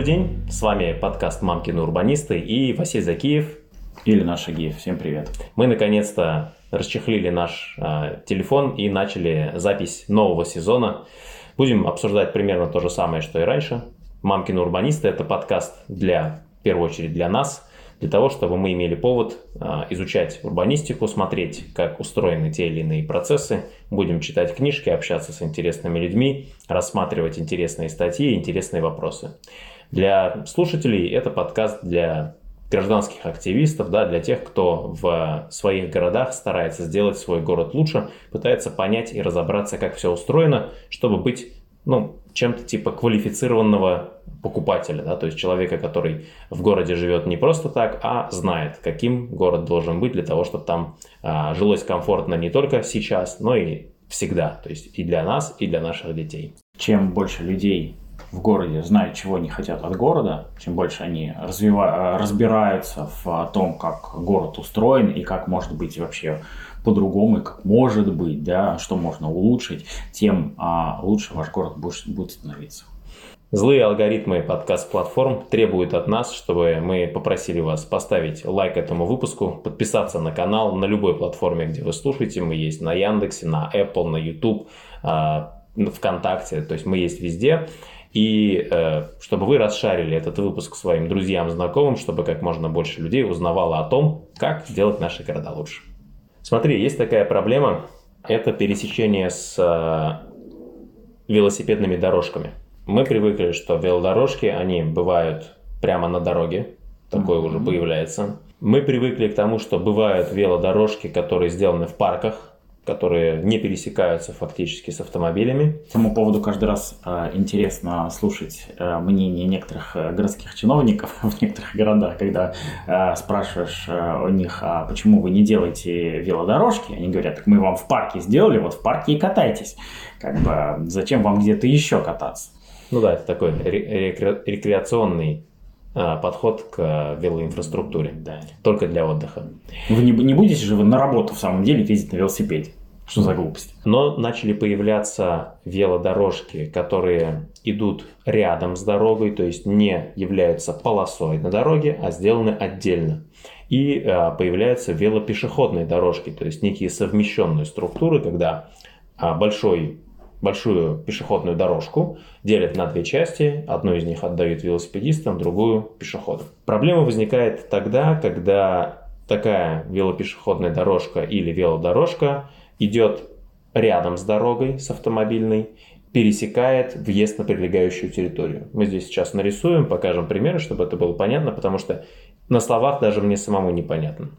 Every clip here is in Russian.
Добрый день, с вами подкаст «Мамкины урбанисты» и Василий Закиев. Или наш Агиев. Всем привет. Мы наконец-то расчехлили наш э, телефон и начали запись нового сезона. Будем обсуждать примерно то же самое, что и раньше. «Мамкины урбанисты» — это подкаст для, в первую очередь, для нас – для того, чтобы мы имели повод а, изучать урбанистику, смотреть, как устроены те или иные процессы, будем читать книжки, общаться с интересными людьми, рассматривать интересные статьи и интересные вопросы. Для слушателей это подкаст для гражданских активистов, да, для тех, кто в своих городах старается сделать свой город лучше, пытается понять и разобраться, как все устроено, чтобы быть ну, чем-то типа квалифицированного покупателя, да, то есть человека, который в городе живет не просто так, а знает, каким город должен быть для того, чтобы там а, жилось комфортно не только сейчас, но и всегда, то есть и для нас, и для наших детей. Чем больше людей в городе знают, чего они хотят от города, чем больше они развива- разбираются в том, как город устроен и как может быть вообще по-другому, и как может быть, да, что можно улучшить, тем а, лучше ваш город будет, будет становиться. Злые алгоритмы подкаст-платформ требуют от нас, чтобы мы попросили вас поставить лайк этому выпуску, подписаться на канал на любой платформе, где вы слушаете. Мы есть на Яндексе, на Apple, на YouTube, а, ВКонтакте, то есть мы есть везде. И э, чтобы вы расшарили этот выпуск своим друзьям, знакомым, чтобы как можно больше людей узнавало о том, как сделать наши города лучше. Смотри, есть такая проблема. Это пересечение с э, велосипедными дорожками. Мы привыкли, что велодорожки, они бывают прямо на дороге. Такое mm-hmm. уже появляется. Мы привыкли к тому, что бывают велодорожки, которые сделаны в парках, которые не пересекаются фактически с автомобилями. По этому поводу каждый раз э, интересно слушать э, мнение некоторых э, городских чиновников в некоторых городах, когда э, спрашиваешь э, у них, а почему вы не делаете велодорожки, они говорят, так мы вам в парке сделали, вот в парке и катайтесь. Как бы зачем вам где-то еще кататься? Ну да, это такой рекре- рекреационный а, подход к велоинфраструктуре. Да. Только для отдыха. Вы не, не будете же вы на работу в самом деле ездить на велосипеде? Что за глупость? Но начали появляться велодорожки, которые идут рядом с дорогой, то есть не являются полосой на дороге, а сделаны отдельно. И э, появляются велопешеходные дорожки, то есть некие совмещенные структуры, когда э, большой большую пешеходную дорожку, делят на две части, одну из них отдают велосипедистам, другую пешеходам. Проблема возникает тогда, когда такая велопешеходная дорожка или велодорожка идет рядом с дорогой, с автомобильной, пересекает въезд на прилегающую территорию. Мы здесь сейчас нарисуем, покажем примеры, чтобы это было понятно, потому что на словах даже мне самому непонятно.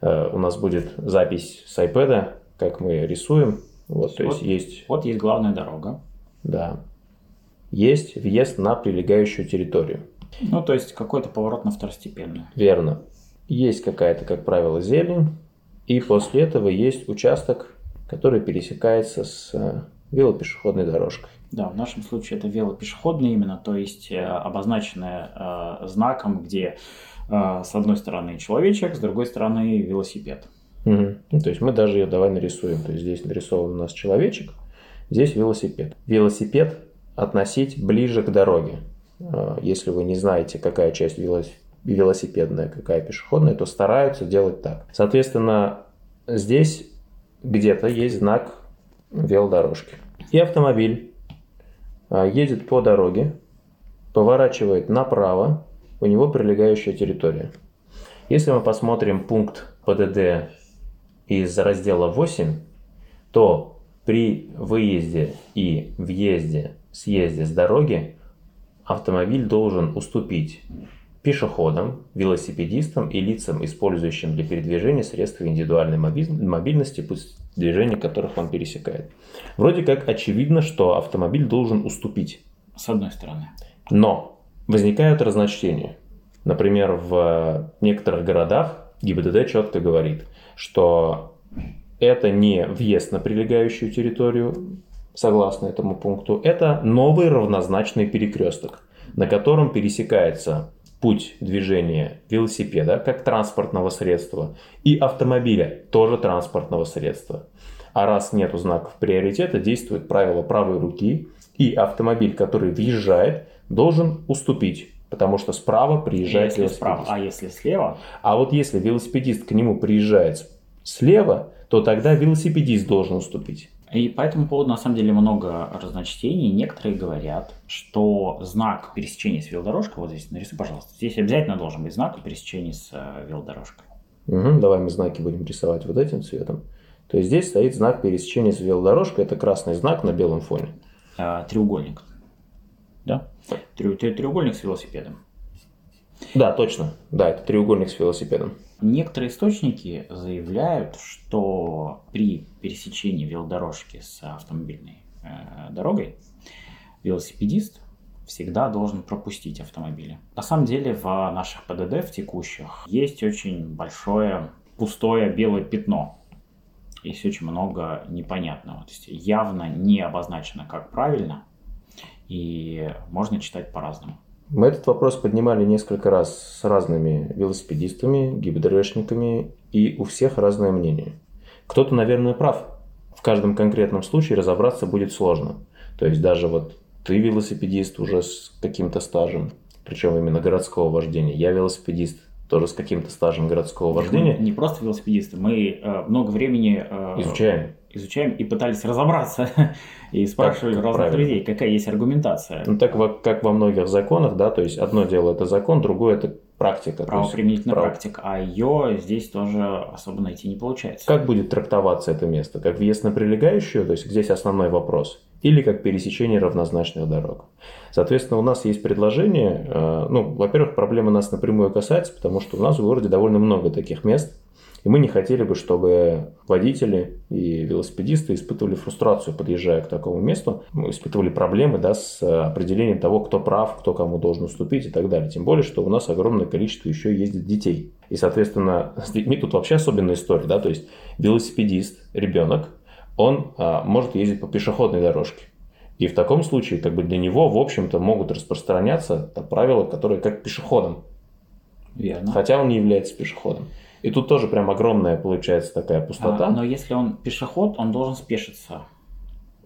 Э, у нас будет запись с iPad, как мы рисуем, вот, то есть, вот, есть... Вот есть главная дорога. Да. Есть въезд на прилегающую территорию. Ну, то есть какой-то поворот на второстепенную. Верно. Есть какая-то, как правило, зелень. И после этого есть участок, который пересекается с э, велопешеходной дорожкой. Да, в нашем случае это велопешеходная именно, то есть э, обозначенная э, знаком, где с одной стороны человечек, с другой стороны велосипед. Угу. Ну, то есть мы даже ее давай нарисуем. То есть здесь нарисован у нас человечек, здесь велосипед. Велосипед относить ближе к дороге. Если вы не знаете, какая часть велосипедная, какая пешеходная, то стараются делать так. Соответственно, здесь где-то есть знак велодорожки. И автомобиль а, едет по дороге, поворачивает направо, у него прилегающая территория. Если мы посмотрим пункт ПДД из раздела 8, то при выезде и въезде, съезде с дороги автомобиль должен уступить пешеходам, велосипедистам и лицам, использующим для передвижения средства индивидуальной мобильности, путь движения которых он пересекает. Вроде как очевидно, что автомобиль должен уступить. С одной стороны. Но возникают разночтения. Например, в некоторых городах ГИБДД четко говорит, что это не въезд на прилегающую территорию, согласно этому пункту, это новый равнозначный перекресток, на котором пересекается путь движения велосипеда как транспортного средства и автомобиля тоже транспортного средства. А раз нет знаков приоритета, действует правило правой руки, и автомобиль, который въезжает, должен уступить Потому что справа приезжает если справа, а если слева? А вот если велосипедист к нему приезжает слева, то тогда велосипедист должен уступить. И по этому поводу на самом деле много разночтений. Некоторые говорят, что знак пересечения с велодорожкой, вот здесь нарисуй, пожалуйста, здесь обязательно должен быть знак пересечения с э, велодорожкой. Угу, давай мы знаки будем рисовать вот этим цветом. То есть здесь стоит знак пересечения с велодорожкой, это красный знак на белом фоне. А, треугольник. Да? Треугольник с велосипедом. Да, точно. Да, это треугольник с велосипедом. Некоторые источники заявляют, что при пересечении велодорожки с автомобильной э, дорогой велосипедист всегда должен пропустить автомобили. На самом деле в наших ПДД, в текущих, есть очень большое пустое белое пятно. Есть очень много непонятного. То есть явно не обозначено, как правильно, и можно читать по-разному. Мы этот вопрос поднимали несколько раз с разными велосипедистами, ГИБДРшниками, и у всех разное мнение. Кто-то, наверное, прав. В каждом конкретном случае разобраться будет сложно. То есть даже вот ты велосипедист уже с каким-то стажем, причем именно городского вождения. Я велосипедист тоже с каким-то стажем городского вождения. Не просто велосипедисты, мы э, много времени э, изучаем изучаем и пытались разобраться и спрашивали как, как разных правильно. людей, какая есть аргументация. Ну так как во многих законах, да, то есть одно дело это закон, другое это практика. Правоприменительная прав... практика, а ее здесь тоже особо найти не получается. Как будет трактоваться это место? Как въезд на прилегающую, то есть здесь основной вопрос, или как пересечение равнозначных дорог? Соответственно, у нас есть предложение, э, ну, во-первых, проблема нас напрямую касается, потому что у нас в городе довольно много таких мест, и мы не хотели бы, чтобы водители и велосипедисты испытывали фрустрацию, подъезжая к такому месту, мы испытывали проблемы да, с определением того, кто прав, кто кому должен уступить и так далее. Тем более, что у нас огромное количество еще ездит детей. И, соответственно, с детьми тут вообще особенная история. Да? То есть велосипедист, ребенок, он а, может ездить по пешеходной дорожке. И в таком случае как бы для него, в общем-то, могут распространяться правила, которые как пешеходам. Верно. Хотя он не является пешеходом. И тут тоже прям огромная получается такая пустота. А, но если он пешеход, он должен спешиться.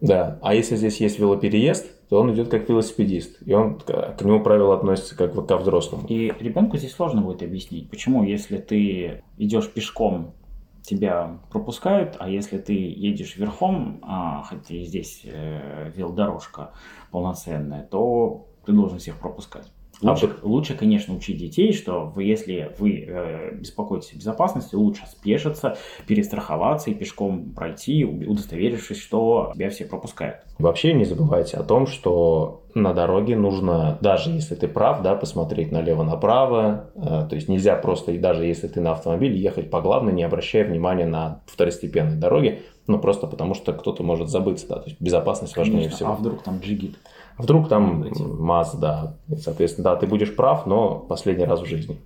Да, а если здесь есть велопереезд, то он идет как велосипедист, и он к нему правила относятся как ко взрослому. И ребенку здесь сложно будет объяснить, почему, если ты идешь пешком, тебя пропускают, а если ты едешь верхом, а, хотя здесь э, велодорожка полноценная, то ты должен всех пропускать. Лучше, а лучше, конечно, учить детей, что вы, если вы э, беспокоитесь о безопасности, лучше спешиться, перестраховаться и пешком пройти, удостоверившись, что тебя все пропускают. Вообще не забывайте о том, что на дороге нужно, даже если ты прав, да, посмотреть налево-направо. Э, то есть нельзя просто, и даже если ты на автомобиле, ехать по главной, не обращая внимания на второстепенные дороги, ну просто потому что кто-то может забыться, да, то есть безопасность Конечно, важнее всего. А вдруг там джигит? Вдруг там МАЗ, да. И, соответственно, да, ты будешь прав, но последний раз в жизни.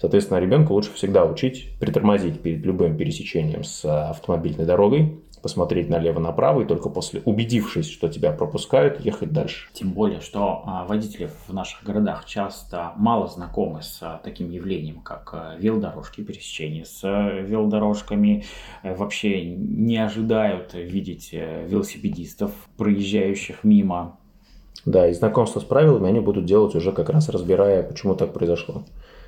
Соответственно, ребенка лучше всегда учить притормозить перед любым пересечением с автомобильной дорогой, посмотреть налево-направо и только после, убедившись, что тебя пропускают, ехать дальше. Тем более, что а, водители в наших городах часто мало знакомы с а, таким явлением, как а, велодорожки, пересечения с велодорожками, э, вообще не ожидают видеть э, велосипедистов, проезжающих мимо да, и знакомство с правилами они будут делать уже как раз разбирая, почему так произошло.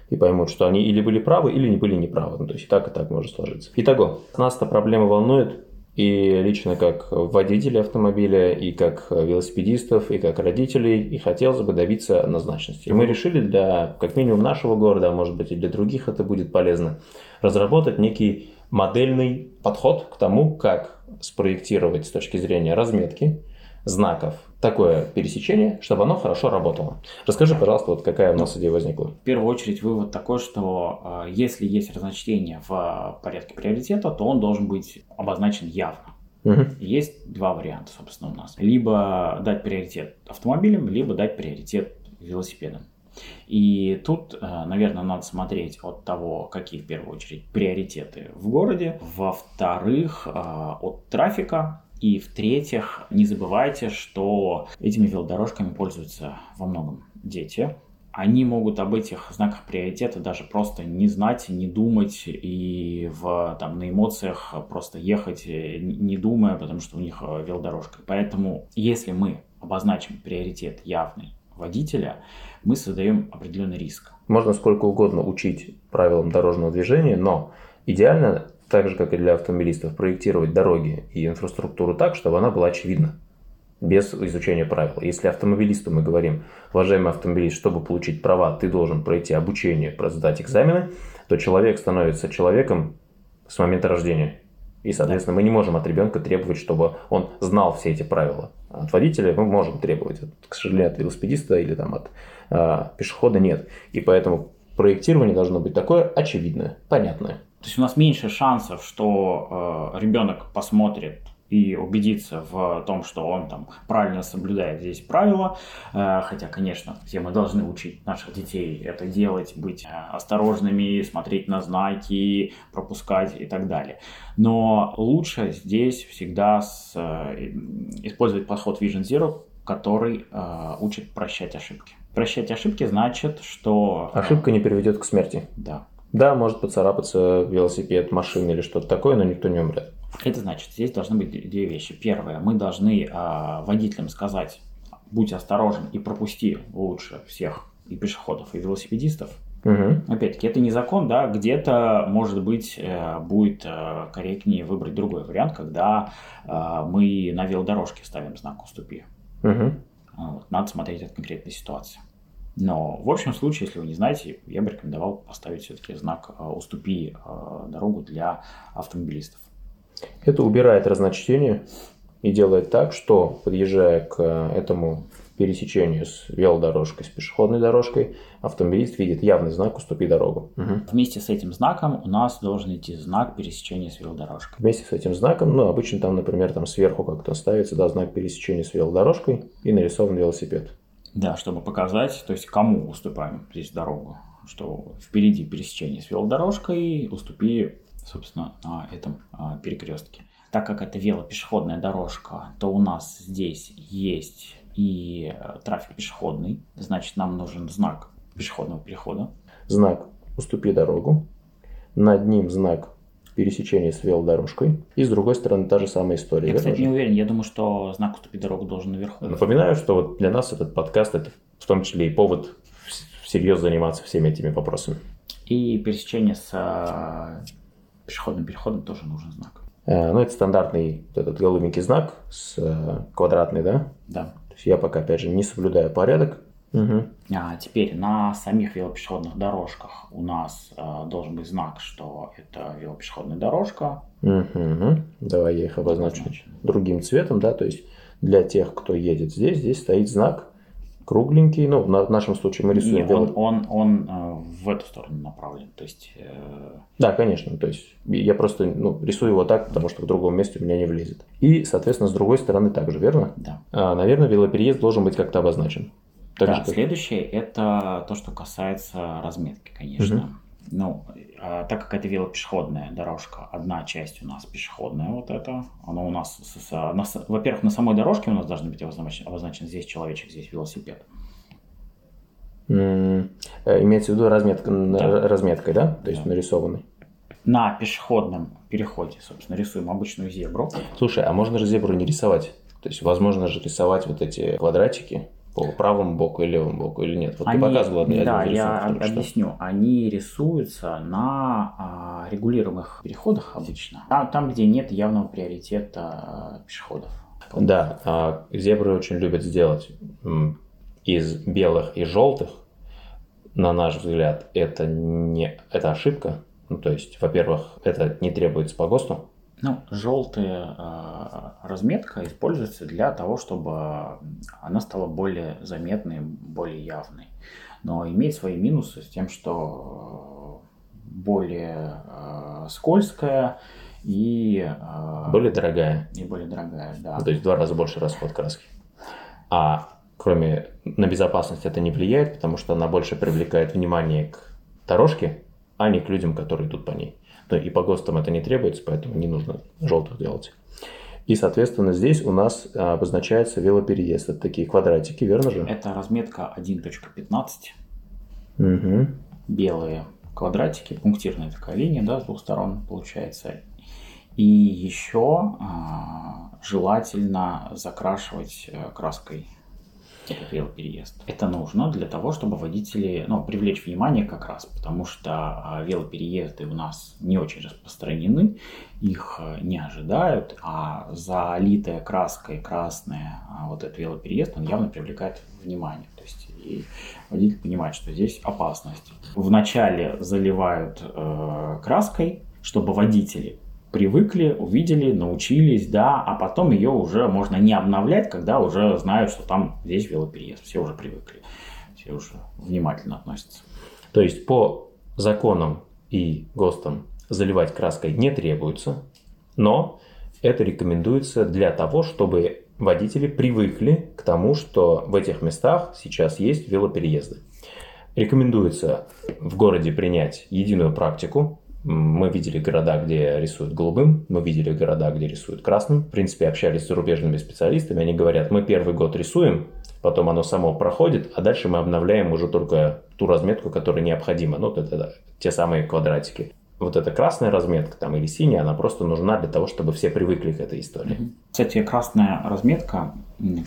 И поймут, что они или были правы, или не были неправы. Ну, то есть и так, и так может сложиться. Итого, нас эта проблема волнует, и лично как водителей автомобиля, и как велосипедистов, и как родителей, и хотелось бы добиться однозначности. И мы решили для, как минимум, нашего города, а может быть и для других это будет полезно, разработать некий модельный подход к тому, как спроектировать с точки зрения разметки, знаков такое пересечение, чтобы оно хорошо работало. Расскажи, пожалуйста, вот какая у нас идея возникла. В первую очередь вывод такой, что э, если есть разночтение в порядке приоритета, то он должен быть обозначен явно. Угу. Есть два варианта, собственно, у нас. Либо дать приоритет автомобилям, либо дать приоритет велосипедам. И тут, э, наверное, надо смотреть от того, какие в первую очередь приоритеты в городе. Во-вторых, э, от трафика, и в-третьих, не забывайте, что этими велодорожками пользуются во многом дети. Они могут об этих знаках приоритета даже просто не знать, не думать и в, там, на эмоциях просто ехать, не думая, потому что у них велодорожка. Поэтому, если мы обозначим приоритет явный водителя, мы создаем определенный риск. Можно сколько угодно учить правилам дорожного движения, но идеально, так же как и для автомобилистов, проектировать дороги и инфраструктуру так, чтобы она была очевидна без изучения правил. Если автомобилисту мы говорим, уважаемый автомобилист, чтобы получить права, ты должен пройти обучение, сдать экзамены, то человек становится человеком с момента рождения. И, соответственно, мы не можем от ребенка требовать, чтобы он знал все эти правила. От водителя мы можем требовать. К сожалению, от велосипедиста или там, от а, пешехода нет. И поэтому проектирование должно быть такое очевидное, понятное. То есть у нас меньше шансов, что э, ребенок посмотрит и убедиться в том, что он там правильно соблюдает здесь правила. Э, хотя, конечно, все мы должны учить наших детей это делать, быть э, осторожными, смотреть на знаки, пропускать и так далее. Но лучше здесь всегда с, э, использовать подход Vision Zero, который учит прощать ошибки. Прощать ошибки значит, что... Ошибка не приведет к смерти. Да. Да, может поцарапаться велосипед, машина или что-то такое, но никто не умрет. Это значит, здесь должны быть две вещи. Первое, мы должны э, водителям сказать, будь осторожен и пропусти лучше всех и пешеходов, и велосипедистов. Угу. Опять-таки, это не закон, да, где-то, может быть, э, будет э, корректнее выбрать другой вариант, когда э, мы на велодорожке ставим знак «Уступи». Угу. Вот, надо смотреть от конкретной ситуации. Но в общем случае, если вы не знаете, я бы рекомендовал поставить все-таки знак «Уступи дорогу» для автомобилистов. Это убирает разночтение и делает так, что подъезжая к этому пересечению с велодорожкой, с пешеходной дорожкой, автомобилист видит явный знак «Уступи дорогу». Угу. Вместе с этим знаком у нас должен идти знак пересечения с велодорожкой. Вместе с этим знаком, ну, обычно там, например, там сверху как-то ставится, да, знак пересечения с велодорожкой и нарисован велосипед. Да, чтобы показать, то есть кому уступаем здесь дорогу, что впереди пересечение с велодорожкой, уступи собственно, на этом а, перекрестке. Так как это велопешеходная дорожка, то у нас здесь есть и э, трафик пешеходный, значит, нам нужен знак пешеходного перехода. Знак «Уступи дорогу», над ним знак пересечения с велодорожкой. И с другой стороны та же самая история. Я, кстати, не уверен. Я думаю, что знак «Уступи дорогу» должен наверху. Напоминаю, что вот для нас этот подкаст это в том числе и повод всерьез заниматься всеми этими вопросами. И пересечение с э, пешеходным переходом тоже нужен знак. Э, ну, это стандартный этот голубенький знак с э, квадратный, да? Да. То есть я пока, опять же, не соблюдаю порядок. Угу. А теперь на самих велопешеходных дорожках у нас э, должен быть знак, что это велопешеходная дорожка. Угу. Давай я их обозначу Обозначен. другим цветом, да, то есть для тех, кто едет здесь, здесь стоит знак кругленький, ну, в нашем случае мы рисуем... Нет, он, он, он э, в эту сторону направлен, то есть... Э... Да, конечно, то есть я просто ну, рисую его так, потому что в другом месте у меня не влезет. И, соответственно, с другой стороны также, верно? Да. А, наверное, велопереезд должен быть как-то обозначен. Так да, же, следующее это то, что касается разметки, конечно. Угу. Ну, а, так как это велопешеходная дорожка, одна часть у нас пешеходная, вот это, она у нас, с, с, на, во-первых, на самой дорожке у нас должны быть обозначен, обозначен здесь человечек, здесь велосипед. Mm, имеется в виду разметка, да. разметкой, да? То есть да. нарисованной. На пешеходном переходе, собственно, рисуем обычную зебру. Слушай, а можно же зебру не рисовать? То есть, возможно же рисовать вот эти квадратики, по правому боку и левому боку или нет? Вот они, ты показывал мне Да, я объясню. Что. Они рисуются на а, регулируемых переходах обычно. Там, там, где нет явного приоритета а, пешеходов. Да, а, зебры очень любят сделать из белых и желтых, на наш взгляд, это не это ошибка. Ну, то есть, во-первых, это не требуется по ГОСТу, ну, желтая э, разметка используется для того, чтобы она стала более заметной, более явной. Но имеет свои минусы с тем, что более э, скользкая и... Э, более дорогая. И более дорогая, да. То есть в два раза больше расход краски. А кроме на безопасность это не влияет, потому что она больше привлекает внимание к дорожке, а не к людям, которые идут по ней. Ну, и по ГОСТам это не требуется, поэтому не нужно желтых делать. И, соответственно, здесь у нас а, обозначается велопереезд. Это такие квадратики, верно же? Это разметка 1.15. Угу. Белые квадратики, пунктирная такая линия, да, с двух сторон получается. И еще а, желательно закрашивать э, краской этот велопереезд. Это нужно для того, чтобы водители, ну, привлечь внимание как раз, потому что а, велопереезды у нас не очень распространены, их э, не ожидают, а залитая краской красная а, вот этот велопереезд, он явно привлекает внимание. То есть и водитель понимает, что здесь опасность. Вначале заливают э, краской, чтобы водители привыкли, увидели, научились, да, а потом ее уже можно не обновлять, когда уже знают, что там здесь велопереезд. Все уже привыкли, все уже внимательно относятся. То есть по законам и ГОСТам заливать краской не требуется, но это рекомендуется для того, чтобы водители привыкли к тому, что в этих местах сейчас есть велопереезды. Рекомендуется в городе принять единую практику. Мы видели города, где рисуют голубым, мы видели города, где рисуют красным. В принципе, общались с зарубежными специалистами, они говорят, мы первый год рисуем, потом оно само проходит, а дальше мы обновляем уже только ту разметку, которая необходима. Ну, это, это те самые квадратики вот эта красная разметка там или синяя, она просто нужна для того, чтобы все привыкли к этой истории. Кстати, красная разметка,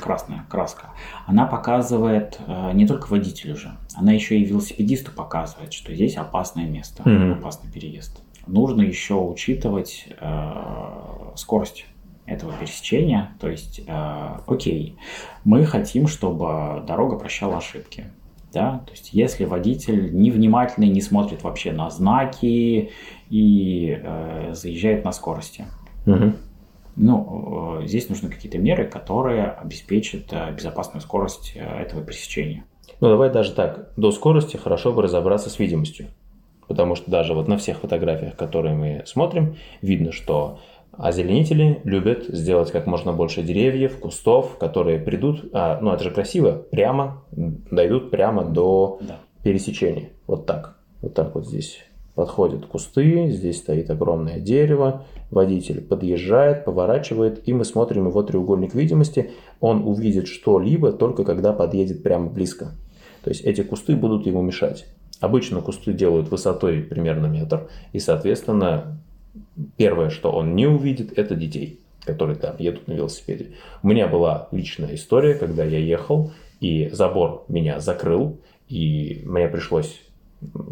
красная краска, она показывает э, не только водителю же, она еще и велосипедисту показывает, что здесь опасное место, mm-hmm. опасный переезд. Нужно еще учитывать э, скорость этого пересечения. То есть, э, окей, мы хотим, чтобы дорога прощала ошибки. Да? То есть если водитель невнимательный, не смотрит вообще на знаки и э, заезжает на скорости. Угу. Ну, э, здесь нужны какие-то меры, которые обеспечат э, безопасную скорость э, этого пересечения. Ну, давай даже так. До скорости хорошо бы разобраться с видимостью. Потому что даже вот на всех фотографиях, которые мы смотрим, видно, что Озеленители любят сделать как можно больше деревьев, кустов, которые придут, а, ну это же красиво, прямо, дойдут прямо до да. пересечения. Вот так. Вот так вот здесь подходят кусты, здесь стоит огромное дерево, водитель подъезжает, поворачивает, и мы смотрим его треугольник видимости. Он увидит что-либо только когда подъедет прямо близко. То есть эти кусты будут ему мешать. Обычно кусты делают высотой примерно метр, и, соответственно, первое, что он не увидит, это детей, которые там едут на велосипеде. У меня была личная история, когда я ехал, и забор меня закрыл, и мне пришлось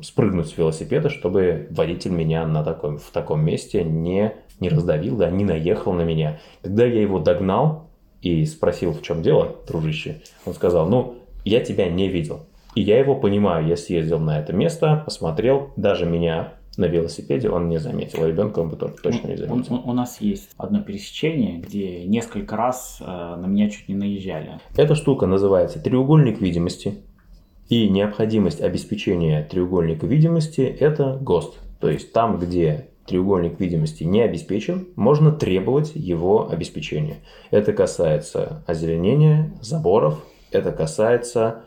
спрыгнуть с велосипеда, чтобы водитель меня на таком, в таком месте не, не раздавил, да, не наехал на меня. Когда я его догнал и спросил, в чем дело, дружище, он сказал, ну, я тебя не видел. И я его понимаю, я съездил на это место, посмотрел, даже меня на велосипеде он не заметил. А ребенка он бы тоже точно не заметил. У, у, у нас есть одно пересечение, где несколько раз э, на меня чуть не наезжали. Эта штука называется треугольник видимости. И необходимость обеспечения треугольника видимости – это ГОСТ. То есть там, где треугольник видимости не обеспечен, можно требовать его обеспечения. Это касается озеленения, заборов, это касается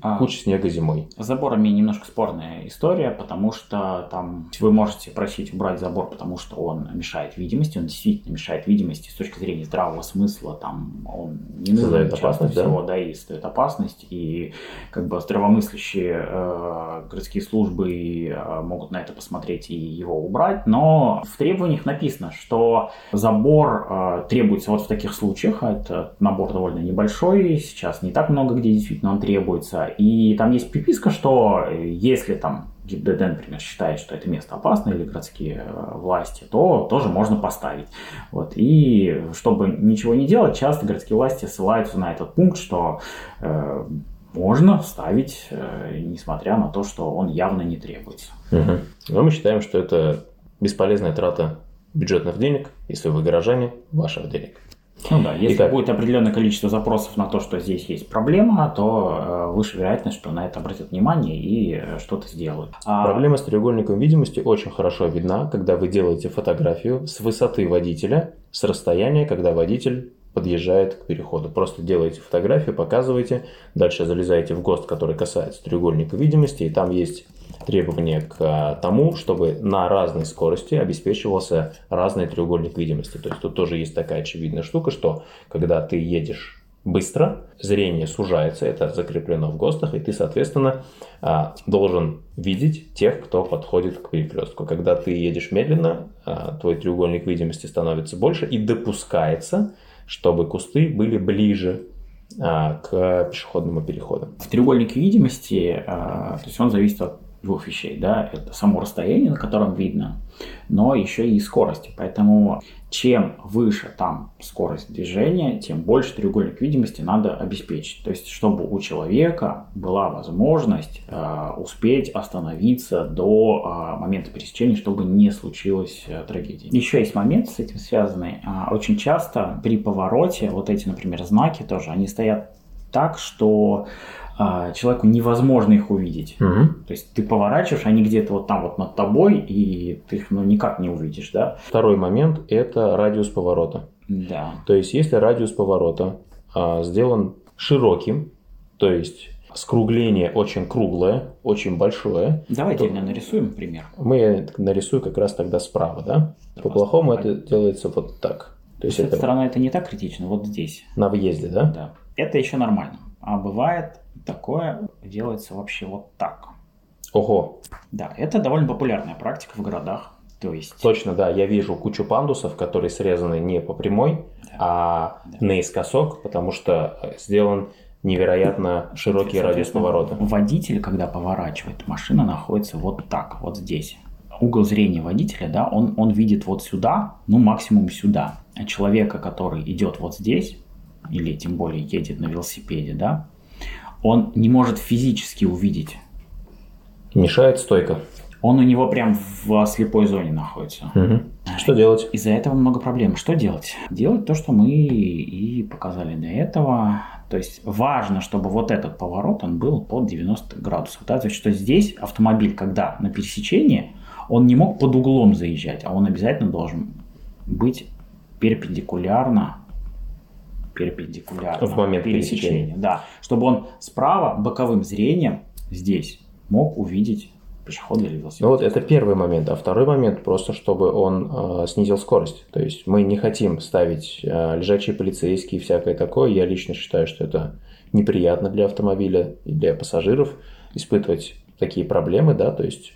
а, куча снега зимой. С заборами немножко спорная история, потому что там вы можете просить убрать забор, потому что он мешает видимости, он действительно мешает видимости с точки зрения здравого смысла, там он не нужен опасность, всего, да? да, и стоит опасность, и как бы здравомыслящие э, городские службы э, могут на это посмотреть и его убрать, но в требованиях написано, что забор э, требуется вот в таких случаях, а это набор довольно небольшой, сейчас не так много где действительно он требуется, требуется. И там есть приписка, что если там ГИБДД, например, считает, что это место опасно или городские э, власти, то тоже можно поставить. Вот. И чтобы ничего не делать, часто городские власти ссылаются на этот пункт, что э, можно ставить, э, несмотря на то, что он явно не требуется. Угу. Но мы считаем, что это бесполезная трата бюджетных денег, если вы горожане, ваших денег. Ну да, если как... будет определенное количество запросов на то, что здесь есть проблема, то э, выше вероятность, что на это обратят внимание и э, что-то сделают. А... Проблема с треугольником видимости очень хорошо видна, когда вы делаете фотографию с высоты водителя, с расстояния, когда водитель подъезжает к переходу. Просто делаете фотографию, показываете, дальше залезаете в ГОСТ, который касается треугольника видимости, и там есть требования к а, тому, чтобы на разной скорости обеспечивался разный треугольник видимости. То есть тут тоже есть такая очевидная штука, что когда ты едешь быстро, зрение сужается, это закреплено в ГОСТах, и ты, соответственно, а, должен видеть тех, кто подходит к перекрестку. Когда ты едешь медленно, а, твой треугольник видимости становится больше, и допускается, чтобы кусты были ближе к пешеходному переходу. В треугольнике видимости, то есть он зависит от двух вещей, да, это само расстояние, на котором видно, но еще и скорости. Поэтому чем выше там скорость движения, тем больше треугольник видимости надо обеспечить. То есть, чтобы у человека была возможность э, успеть остановиться до э, момента пересечения, чтобы не случилось э, трагедии. Еще есть момент с этим связанный. Э, очень часто при повороте вот эти, например, знаки тоже, они стоят так, что а, человеку невозможно их увидеть. Угу. То есть ты поворачиваешь, они где-то вот там вот над тобой, и ты их ну, никак не увидишь, да? Второй момент – это радиус поворота. Да. То есть если радиус поворота а, сделан широким, то есть скругление очень круглое, очень большое. Давайте то... нарисуем пример. Мы нарисую как раз тогда справа, да? По-плохому это делается вот так. То есть С этой стороны это не так критично, вот здесь. На въезде, да? Да. Это еще нормально. А бывает такое делается вообще вот так. Ого. Да, это довольно популярная практика в городах. То есть... Точно, да, я вижу кучу пандусов, которые срезаны не по прямой, да. а да. наискосок, потому что сделан невероятно широкий радиус поворота. Водитель, когда поворачивает, машина находится вот так, вот здесь. Угол зрения водителя, да, он, он видит вот сюда, ну максимум сюда. А человека, который идет вот здесь, или тем более едет на велосипеде, да, он не может физически увидеть. Мешает стойка. Он у него прям в слепой зоне находится. Угу. Что делать? Из-за этого много проблем. Что делать? Делать то, что мы и показали до этого. То есть важно, чтобы вот этот поворот, он был под 90 градусов. Да? То есть, что здесь автомобиль, когда на пересечении, он не мог под углом заезжать, а он обязательно должен быть перпендикулярно перпендикулярно в момент пересечения. пересечения. Да, чтобы он справа боковым зрением здесь мог увидеть пешехода или велосипед. Ну вот это первый момент. А второй момент просто, чтобы он э, снизил скорость. То есть мы не хотим ставить э, лежачие полицейские и всякое такое. Я лично считаю, что это неприятно для автомобиля и для пассажиров испытывать такие проблемы, да, то есть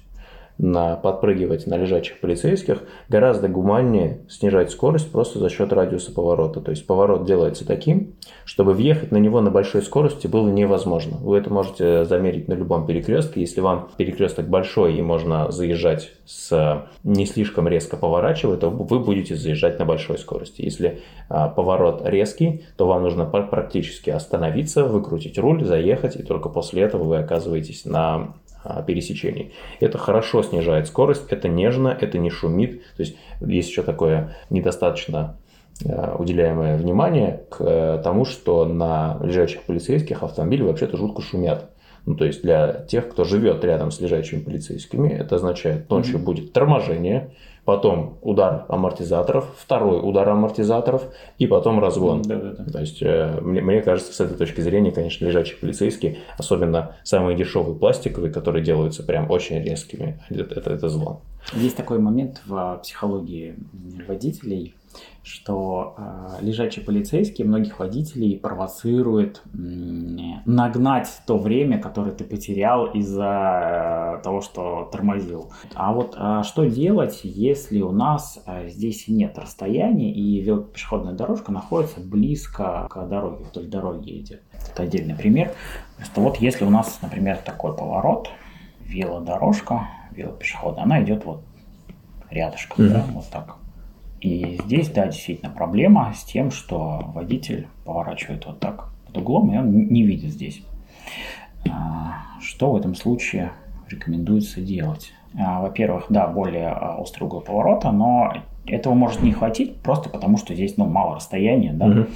на подпрыгивать на лежачих полицейских, гораздо гуманнее снижать скорость просто за счет радиуса поворота. То есть поворот делается таким, чтобы въехать на него на большой скорости было невозможно. Вы это можете замерить на любом перекрестке. Если вам перекресток большой и можно заезжать с не слишком резко поворачивая, то вы будете заезжать на большой скорости. Если а, поворот резкий, то вам нужно практически остановиться, выкрутить руль, заехать, и только после этого вы оказываетесь на пересечений. Это хорошо снижает скорость, это нежно, это не шумит. То есть есть еще такое недостаточно а, уделяемое внимание к э, тому, что на лежачих полицейских автомобили вообще-то жутко шумят. Ну, то есть для тех, кто живет рядом с лежачими полицейскими, это означает, ночью mm-hmm. будет торможение, потом удар амортизаторов, второй удар амортизаторов и потом разгон. Да, да, да. То есть, э, мне, мне кажется, с этой точки зрения, конечно, лежачие полицейские, особенно самые дешевые пластиковые, которые делаются прям очень резкими, это, это, это зло. Есть такой момент в психологии водителей, что э, лежачие полицейские многих водителей провоцируют э, нагнать то время, которое ты потерял из-за э, того, что тормозил. А вот э, что делать, если у нас э, здесь нет расстояния и пешеходная дорожка находится близко к дороге, вдоль дороги идет? Это отдельный пример. Что вот если у нас, например, такой поворот, велодорожка, велопешеходная, она идет вот рядышком, mm-hmm. да, вот так и здесь, да, действительно проблема с тем, что водитель поворачивает вот так под углом, и он не видит здесь. А, что в этом случае рекомендуется делать? А, во-первых, да, более а, острый угол поворота, но этого может не хватить просто потому, что здесь ну, мало расстояния. Да? Угу.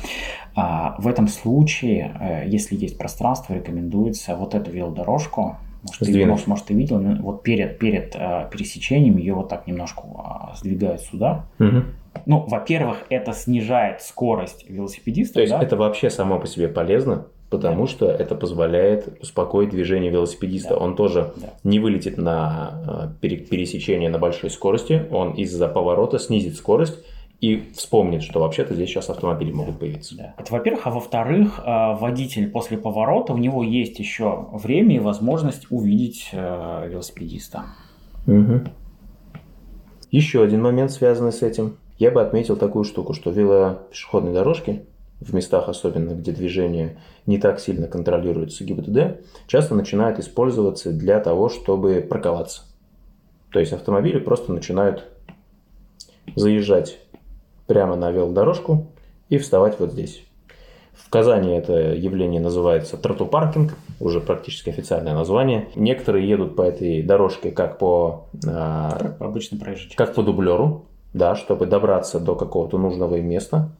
А, в этом случае, э, если есть пространство, рекомендуется вот эту велодорожку может, ты, может, может, ты видел, вот перед, перед э, пересечением ее вот так немножко э, сдвигают сюда. Угу. Ну, во-первых, это снижает скорость велосипедиста. То есть да? это вообще само по себе полезно, потому да. что это позволяет успокоить движение велосипедиста. Да. Он тоже да. не вылетит на э, пересечение на большой скорости, он из-за поворота снизит скорость и вспомнит, что вообще-то здесь сейчас автомобили могут появиться. Да. Это во-первых, а во-вторых, э, водитель после поворота, у него есть еще время и возможность увидеть э, велосипедиста. Угу. Еще один момент, связанный с этим. Я бы отметил такую штуку, что велопешеходные дорожки в местах особенно, где движение не так сильно контролируется ГИБДД, часто начинают использоваться для того, чтобы парковаться. То есть автомобили просто начинают заезжать прямо на велодорожку и вставать вот здесь. В Казани это явление называется тротупаркинг, уже практически официальное название. Некоторые едут по этой дорожке как по, как по обычной проезжей как по дублеру, да, чтобы добраться до какого-то нужного им места,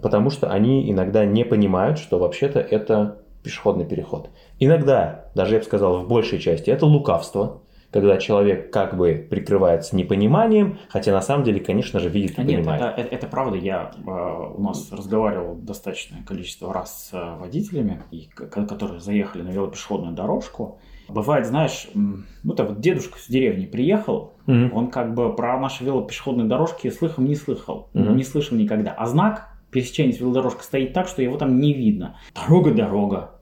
потому что они иногда не понимают, что вообще-то это пешеходный переход. Иногда, даже я бы сказал, в большей части, это лукавство, когда человек как бы прикрывается непониманием, хотя на самом деле, конечно же, видит и Нет, понимает. Это, это, это правда. Я э, у нас разговаривал достаточное количество раз с э, водителями, и, которые заехали на велопешеходную дорожку. Бывает, знаешь, ну так вот дедушка с деревни приехал, mm-hmm. он как бы про наши велопешеходные дорожки слыхом не слыхал, mm-hmm. не слышал никогда. А знак пересечения с велодорожкой стоит так, что его там не видно. Дорога, дорога.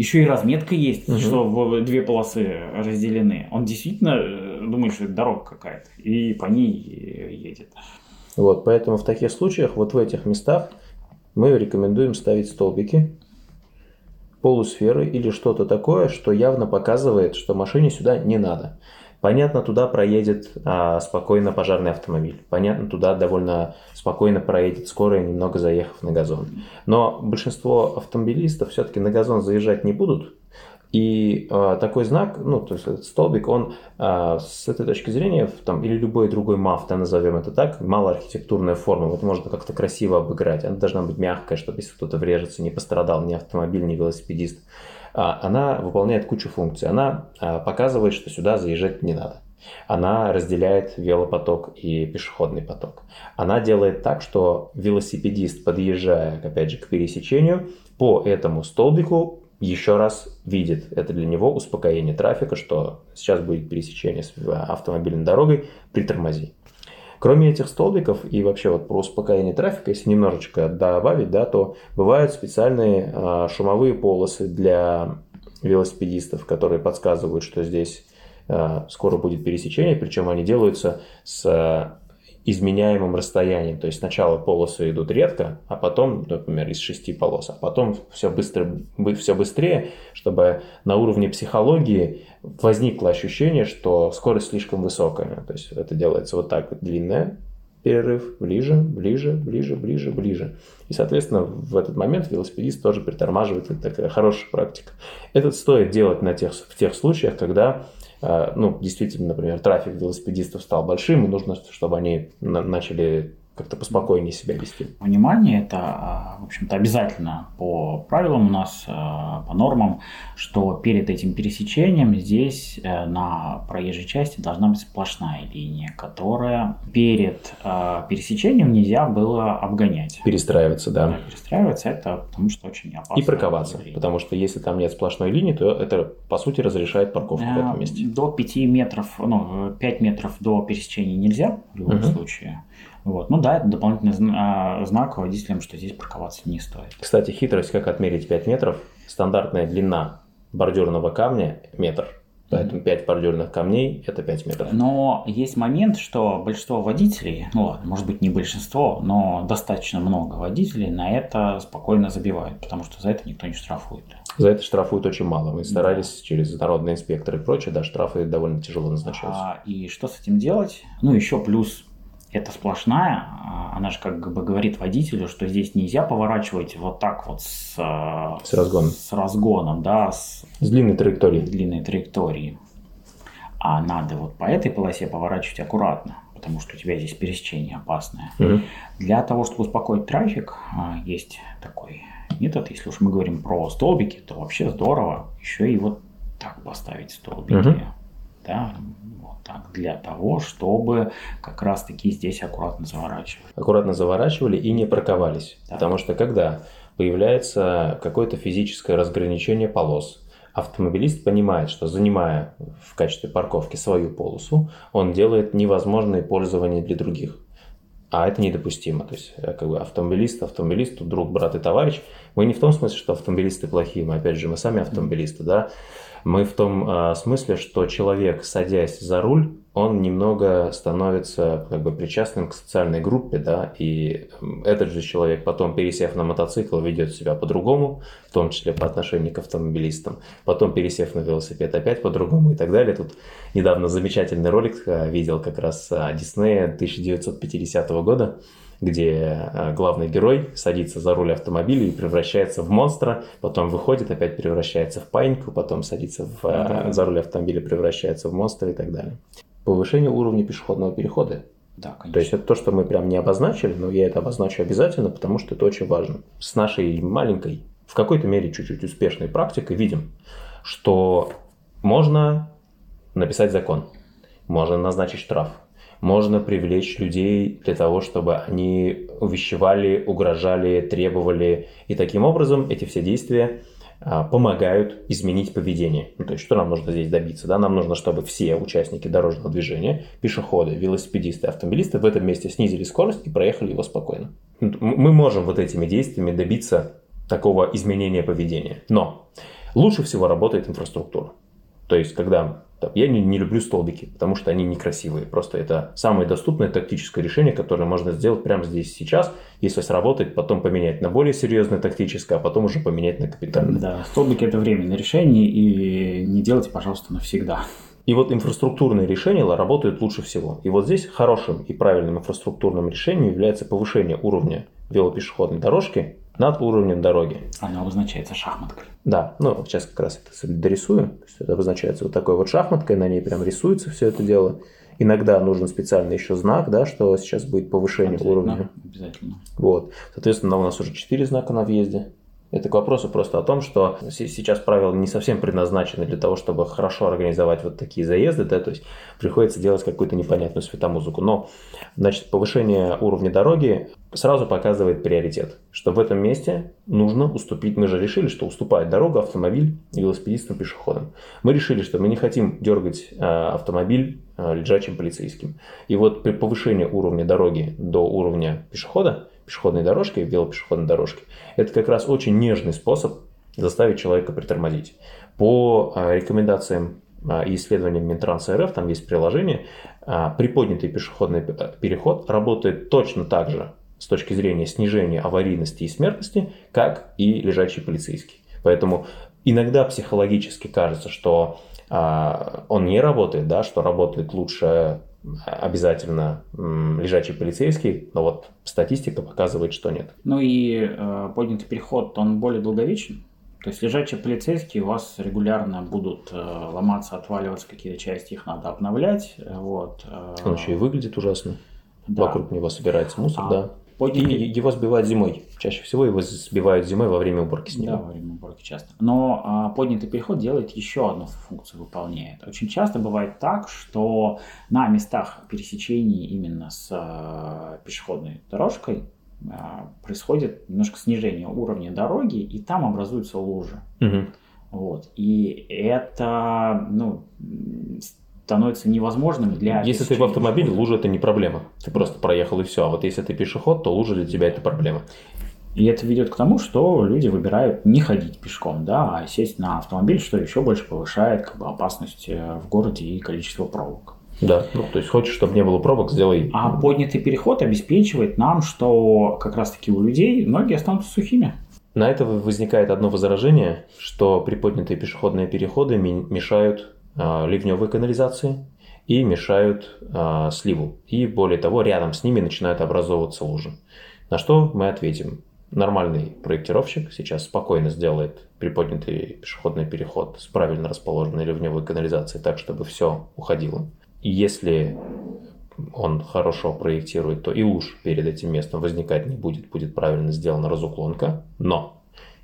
Еще и разметка есть, угу. что в две полосы разделены. Он действительно э, думает, что это дорога какая-то, и по ней едет. Вот, поэтому в таких случаях, вот в этих местах, мы рекомендуем ставить столбики, полусферы или что-то такое, что явно показывает, что машине сюда не надо. Понятно, туда проедет а, спокойно пожарный автомобиль. Понятно, туда довольно спокойно проедет скорая, немного заехав на газон. Но большинство автомобилистов все-таки на газон заезжать не будут. И э, такой знак, ну, то есть этот столбик, он э, с этой точки зрения, там, или любой другой МАФ, да, назовем это так, малоархитектурная форма, вот можно как-то красиво обыграть. Она должна быть мягкая, чтобы если кто-то врежется, не пострадал ни автомобиль, ни велосипедист. А, она выполняет кучу функций. Она а, показывает, что сюда заезжать не надо. Она разделяет велопоток и пешеходный поток. Она делает так, что велосипедист, подъезжая, опять же, к пересечению, по этому столбику еще раз видит. Это для него успокоение трафика, что сейчас будет пересечение с автомобильной дорогой, притормози. Кроме этих столбиков и вообще вот про успокоение трафика, если немножечко добавить, да, то бывают специальные а, шумовые полосы для велосипедистов, которые подсказывают, что здесь а, скоро будет пересечение, причем они делаются с изменяемым расстоянием. То есть сначала полосы идут редко, а потом, например, из шести полос, а потом все, быстро, все быстрее, чтобы на уровне психологии возникло ощущение, что скорость слишком высокая. То есть это делается вот так длинная, перерыв, ближе, ближе, ближе, ближе, ближе. И, соответственно, в этот момент велосипедист тоже притормаживает. Это такая хорошая практика. Это стоит делать на тех, в тех случаях, когда ну, действительно, например, трафик велосипедистов стал большим, и нужно, чтобы они начали как-то поспокойнее себя вести. Внимание, это, а, в общем-то, обязательно по правилам у нас, а, по нормам, что перед этим пересечением здесь э, на проезжей части должна быть сплошная линия, которая перед а, пересечением нельзя было обгонять. Перестраиваться, да. да перестраиваться, это потому что очень опасно. И парковаться, потому что если там нет сплошной линии, то это, по сути, разрешает парковку в этом месте. До 5 метров, ну, 5 метров до пересечения нельзя в любом угу. случае. Вот. Ну да, это дополнительный а, знак водителям, что здесь парковаться не стоит. Кстати, хитрость, как отмерить 5 метров. Стандартная длина бордюрного камня – метр. Поэтому 5 бордюрных камней – это 5 метров. Но есть момент, что большинство водителей, ну ладно, может быть не большинство, но достаточно много водителей на это спокойно забивают, потому что за это никто не штрафует. За это штрафуют очень мало. Мы старались да. через народные инспекторы и прочее, да, штрафы довольно тяжело назначаются. А, и что с этим делать? Ну, еще плюс это сплошная, а, она же как бы говорит водителю, что здесь нельзя поворачивать вот так вот с, а, с разгоном, с разгоном да, с, с длинной траекторией. длинной траекторией. А надо вот по этой полосе поворачивать аккуратно, потому что у тебя здесь пересечение опасное. Угу. Для того, чтобы успокоить трафик, а, есть такой метод, если уж мы говорим про столбики, то вообще здорово еще и вот так поставить столбики. Угу. Да, так, для того, чтобы как раз-таки здесь аккуратно заворачивать. Аккуратно заворачивали и не парковались. Да. Потому что когда появляется какое-то физическое разграничение полос, автомобилист понимает, что занимая в качестве парковки свою полосу, он делает невозможное пользование для других. А это недопустимо. То есть, э, как бы автомобилист, автомобилист, друг, брат и товарищ. Мы не в том смысле, что автомобилисты плохие, мы опять же, мы сами автомобилисты, да. Мы в том э, смысле, что человек, садясь за руль, он немного становится как бы причастным к социальной группе, да, и этот же человек потом, пересев на мотоцикл, ведет себя по-другому, в том числе по отношению к автомобилистам, потом пересев на велосипед опять по-другому и так далее. Тут недавно замечательный ролик э, видел как раз Диснея 1950 года, где э, главный герой садится за руль автомобиля и превращается в монстра, потом выходит, опять превращается в паиньку, потом садится в, да. за руль автомобиля, превращается в монстра и так далее. Повышение уровня пешеходного перехода. Да, конечно. То есть это то, что мы прям не обозначили, но я это обозначу обязательно, потому что это очень важно. С нашей маленькой, в какой-то мере чуть-чуть успешной практикой видим, что можно написать закон, можно назначить штраф, можно привлечь людей для того, чтобы они увещевали, угрожали, требовали. И таким образом эти все действия а, помогают изменить поведение. Ну, то есть, что нам нужно здесь добиться? Да? Нам нужно, чтобы все участники дорожного движения, пешеходы, велосипедисты, автомобилисты в этом месте снизили скорость и проехали его спокойно. Мы можем вот этими действиями добиться такого изменения поведения. Но лучше всего работает инфраструктура. То есть, когда я не, не люблю столбики, потому что они некрасивые. Просто это самое доступное тактическое решение, которое можно сделать прямо здесь сейчас. Если сработает, потом поменять на более серьезное тактическое, а потом уже поменять на капитальное. Да, столбики это временное решение, и не делайте, пожалуйста, навсегда. И вот инфраструктурные решения работают лучше всего. И вот здесь хорошим и правильным инфраструктурным решением является повышение уровня велопешеходной дорожки над уровнем дороги. Она обозначается шахматкой. Да, ну сейчас как раз это дорисую. То есть это обозначается вот такой вот шахматкой, на ней прям рисуется все это дело. Иногда нужен специальный еще знак, да, что сейчас будет повышение обязательно, уровня. Обязательно. Вот. Соответственно, у нас уже 4 знака на въезде. Это к вопросу просто о том, что сейчас правила не совсем предназначены для того, чтобы хорошо организовать вот такие заезды, да, то есть приходится делать какую-то непонятную светомузыку. Но, значит, повышение уровня дороги сразу показывает приоритет, что в этом месте нужно уступить. Мы же решили, что уступает дорога автомобиль велосипедистам, пешеходам. Мы решили, что мы не хотим дергать э, автомобиль э, лежачим полицейским. И вот при повышении уровня дороги до уровня пешехода пешеходной дорожки, велопешеходной дорожки, это как раз очень нежный способ заставить человека притормозить. По а, рекомендациям а, и исследованиям Минтранса РФ, там есть приложение, а, приподнятый пешеходный переход работает точно так же с точки зрения снижения аварийности и смертности, как и лежачий полицейский. Поэтому иногда психологически кажется, что он не работает, да, что работает лучше обязательно лежачий полицейский, но вот статистика показывает, что нет. Ну и э, поднятый переход, он более долговечен. То есть лежачие полицейские у вас регулярно будут э, ломаться, отваливаться какие-то части, их надо обновлять. Вот. Э, он еще и выглядит ужасно. Да. Вокруг него собирается мусор, а да. Его сбивают зимой. Чаще всего его сбивают зимой во время уборки снега. Да, во время уборки часто. Но а, поднятый переход делает еще одну функцию, выполняет. Очень часто бывает так, что на местах пересечений именно с а, пешеходной дорожкой а, происходит немножко снижение уровня дороги, и там образуются лужи. Угу. Вот. И это ну, становится невозможным для... Если ты в автомобиле, лужа это не проблема. Ты просто проехал и все. А вот если ты пешеход, то лужа для тебя это проблема. И это ведет к тому, что люди выбирают не ходить пешком, да, а сесть на автомобиль, что еще больше повышает как бы, опасность э, в городе и количество пробок. Да, ну то есть хочешь, чтобы не было пробок, сделай. А поднятый переход обеспечивает нам, что как раз-таки у людей ноги останутся сухими. На это возникает одно возражение, что приподнятые пешеходные переходы мешают ливневой канализации и мешают а, сливу. И более того, рядом с ними начинают образовываться лужи. На что мы ответим. Нормальный проектировщик сейчас спокойно сделает приподнятый пешеходный переход с правильно расположенной ливневой канализацией так, чтобы все уходило. И если он хорошо проектирует, то и луж перед этим местом возникать не будет, будет правильно сделана разуклонка. Но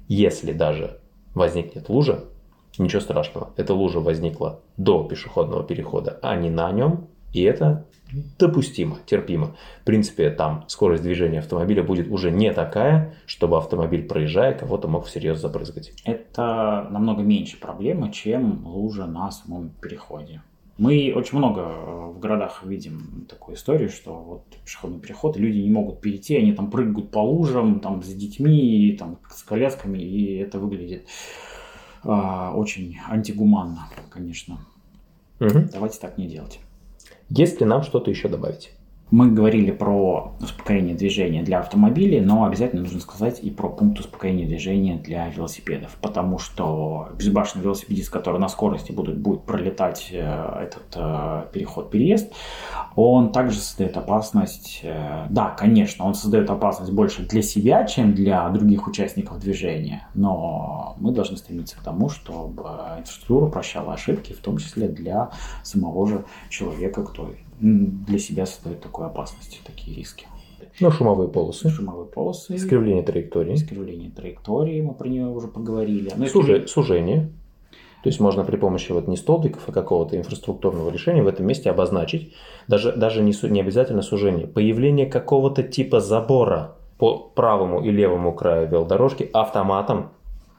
если даже возникнет лужа, Ничего страшного, эта лужа возникла до пешеходного перехода, а не на нем, и это допустимо, терпимо. В принципе, там скорость движения автомобиля будет уже не такая, чтобы автомобиль, проезжая, кого-то мог всерьез забрызгать. Это намного меньше проблема, чем лужа на самом переходе. Мы очень много э, в городах видим такую историю, что вот пешеходный переход, люди не могут перейти, они там прыгают по лужам, там с детьми, там с колясками, и это выглядит очень антигуманно, конечно. Угу. Давайте так не делать. Есть ли нам что-то еще добавить? Мы говорили про успокоение движения для автомобилей, но обязательно нужно сказать и про пункт успокоения движения для велосипедов, потому что безбашенный велосипедист, который на скорости будет, будет пролетать э, этот э, переход-переезд, он также создает опасность, э, да, конечно, он создает опасность больше для себя, чем для других участников движения, но мы должны стремиться к тому, чтобы инфраструктура прощала ошибки, в том числе для самого же человека, кто для себя создает такую опасность, такие риски. Ну, шумовые полосы. Шумовые полосы. Искривление траектории. Искривление траектории, мы про нее уже поговорили. Ну, Сужи, Сужение. То есть можно при помощи вот не столбиков, а какого-то инфраструктурного решения в этом месте обозначить, даже, даже не, не обязательно сужение, появление какого-то типа забора по правому и левому краю велодорожки автоматом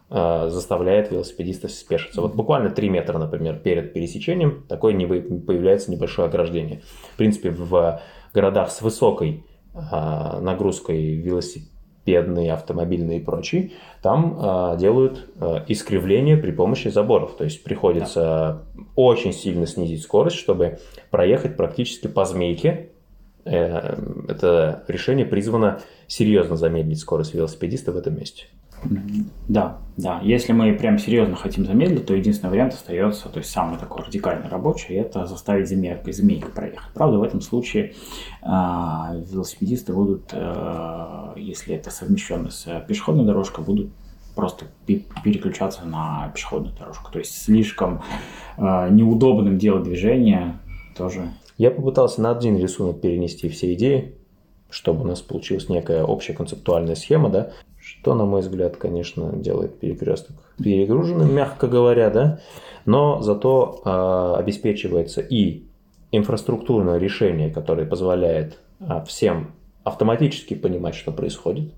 заставляет велосипедистов спешиться. Вот буквально 3 метра, например, перед пересечением такое не появляется небольшое ограждение. В принципе, в городах с высокой э, нагрузкой велосипедные, автомобильные и прочие, там э, делают искривление при помощи заборов. То есть приходится да. очень сильно снизить скорость, чтобы проехать практически по змейке. Это решение призвано серьезно замедлить скорость велосипедиста в этом месте. Да, да. Если мы прям серьезно хотим замедлить, то единственный вариант остается, то есть самый такой радикальный рабочий, это заставить змейкой, змейкой проехать. Правда, в этом случае э, велосипедисты будут, э, если это совмещенно с пешеходной дорожкой, будут просто переключаться на пешеходную дорожку. То есть слишком э, неудобным делать движение тоже. Я попытался на один рисунок перенести все идеи, чтобы у нас получилась некая общая концептуальная схема, да, что, на мой взгляд, конечно, делает перекресток перегруженным, мягко говоря, да, но зато э, обеспечивается и инфраструктурное решение, которое позволяет э, всем автоматически понимать, что происходит,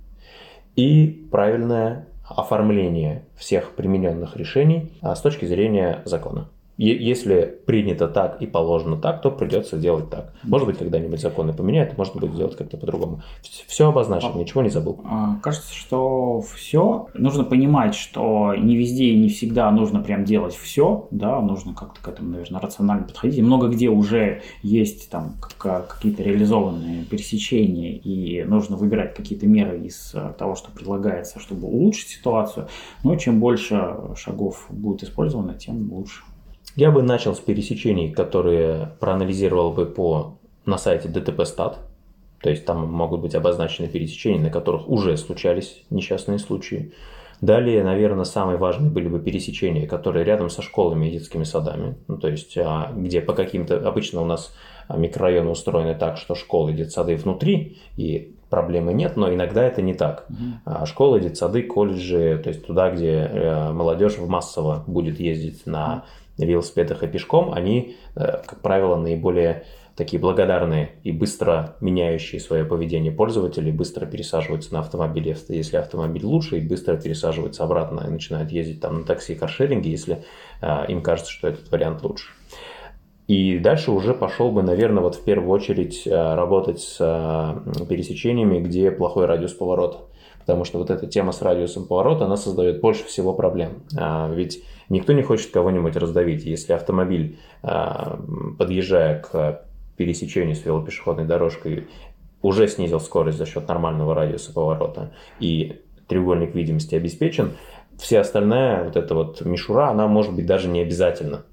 и правильное оформление всех примененных решений а, с точки зрения закона если принято так и положено так, то придется делать так. Может быть, когда-нибудь законы поменяют, может быть, сделать как-то по-другому. Все обозначено, а, ничего не забыл. А, кажется, что все. Нужно понимать, что не везде и не всегда нужно прям делать все, да, нужно как-то к этому, наверное, рационально подходить. И много где уже есть там какие-то реализованные пересечения, и нужно выбирать какие-то меры из э, того, что предлагается, чтобы улучшить ситуацию. Но чем больше шагов будет использовано, тем лучше. Я бы начал с пересечений, которые проанализировал бы по, на сайте ДТП Стат. То есть там могут быть обозначены пересечения, на которых уже случались несчастные случаи. Далее, наверное, самые важные были бы пересечения, которые рядом со школами и детскими садами. Ну, то есть, а, где по каким-то... Обычно у нас микрорайоны устроены так, что школы и детсады внутри, и проблемы нет, но иногда это не так. Угу. Школы, детсады, колледжи, то есть туда, где э, молодежь в массово будет ездить на велосипедах и пешком, они, э, как правило, наиболее такие благодарные и быстро меняющие свое поведение пользователи, быстро пересаживаются на автомобиль, если автомобиль лучше, и быстро пересаживаются обратно и начинают ездить там на такси и каршеринге, если э, им кажется, что этот вариант лучше. И дальше уже пошел бы, наверное, вот в первую очередь э, работать с пересечениями, где плохой радиус поворота. Потому что вот эта тема с радиусом поворота, она создает больше всего проблем. А, ведь Никто не хочет кого-нибудь раздавить. Если автомобиль, а, подъезжая к пересечению с велопешеходной дорожкой, уже снизил скорость за счет нормального радиуса поворота и треугольник видимости обеспечен, вся остальная вот эта вот мишура, она может быть даже не обязательна.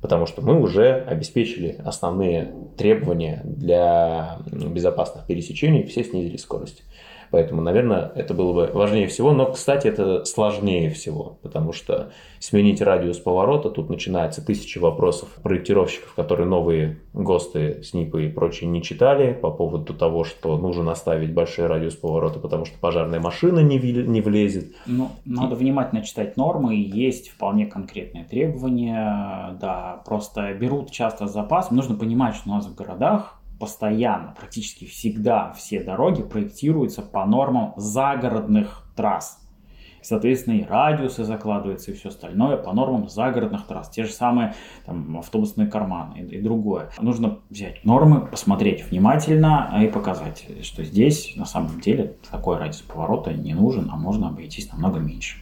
Потому что мы уже обеспечили основные требования для безопасных пересечений, все снизили скорость. Поэтому, наверное, это было бы важнее всего. Но, кстати, это сложнее всего, потому что сменить радиус поворота, тут начинается тысячи вопросов проектировщиков, которые новые ГОСТы, СНИПы и прочие не читали по поводу того, что нужно оставить большой радиус поворота, потому что пожарная машина не, не влезет. Ну, надо внимательно читать нормы, есть вполне конкретные требования, да, просто берут часто запас. Нужно понимать, что у нас в городах постоянно, практически всегда все дороги проектируются по нормам загородных трасс. Соответственно, и радиусы закладываются, и все остальное по нормам загородных трасс. Те же самые там, автобусные карманы и, и другое. Нужно взять нормы, посмотреть внимательно и показать, что здесь на самом деле такой радиус поворота не нужен, а можно обойтись намного меньше.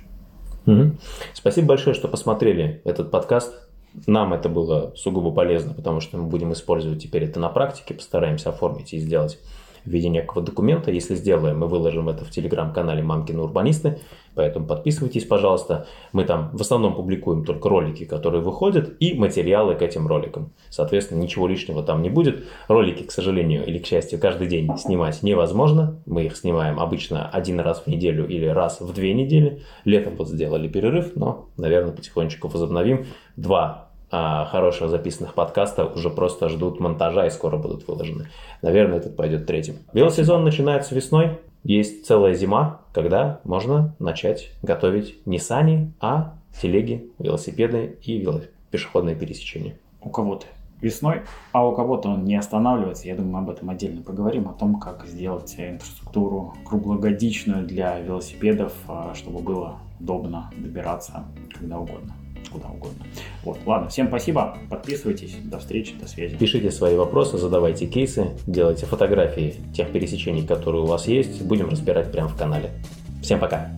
Угу. Спасибо большое, что посмотрели этот подкаст. Нам это было сугубо полезно, потому что мы будем использовать теперь это на практике, постараемся оформить и сделать в виде некого документа. Если сделаем, мы выложим это в телеграм-канале «Мамкины урбанисты», поэтому подписывайтесь, пожалуйста. Мы там в основном публикуем только ролики, которые выходят, и материалы к этим роликам. Соответственно, ничего лишнего там не будет. Ролики, к сожалению или к счастью, каждый день снимать невозможно. Мы их снимаем обычно один раз в неделю или раз в две недели. Летом вот сделали перерыв, но, наверное, потихонечку возобновим. Два а, хороших записанных подкаста уже просто ждут монтажа и скоро будут выложены. Наверное, этот пойдет третьим. Велосезон начинается весной. Есть целая зима, когда можно начать готовить не сани, а телеги, велосипеды и пешеходные пересечения. У кого-то весной, а у кого-то он не останавливается. Я думаю, об этом отдельно поговорим, о том, как сделать инфраструктуру круглогодичную для велосипедов, а, чтобы было удобно добираться когда угодно куда угодно. Вот, ладно, всем спасибо, подписывайтесь, до встречи, до связи. Пишите свои вопросы, задавайте кейсы, делайте фотографии тех пересечений, которые у вас есть, будем разбирать прямо в канале. Всем пока!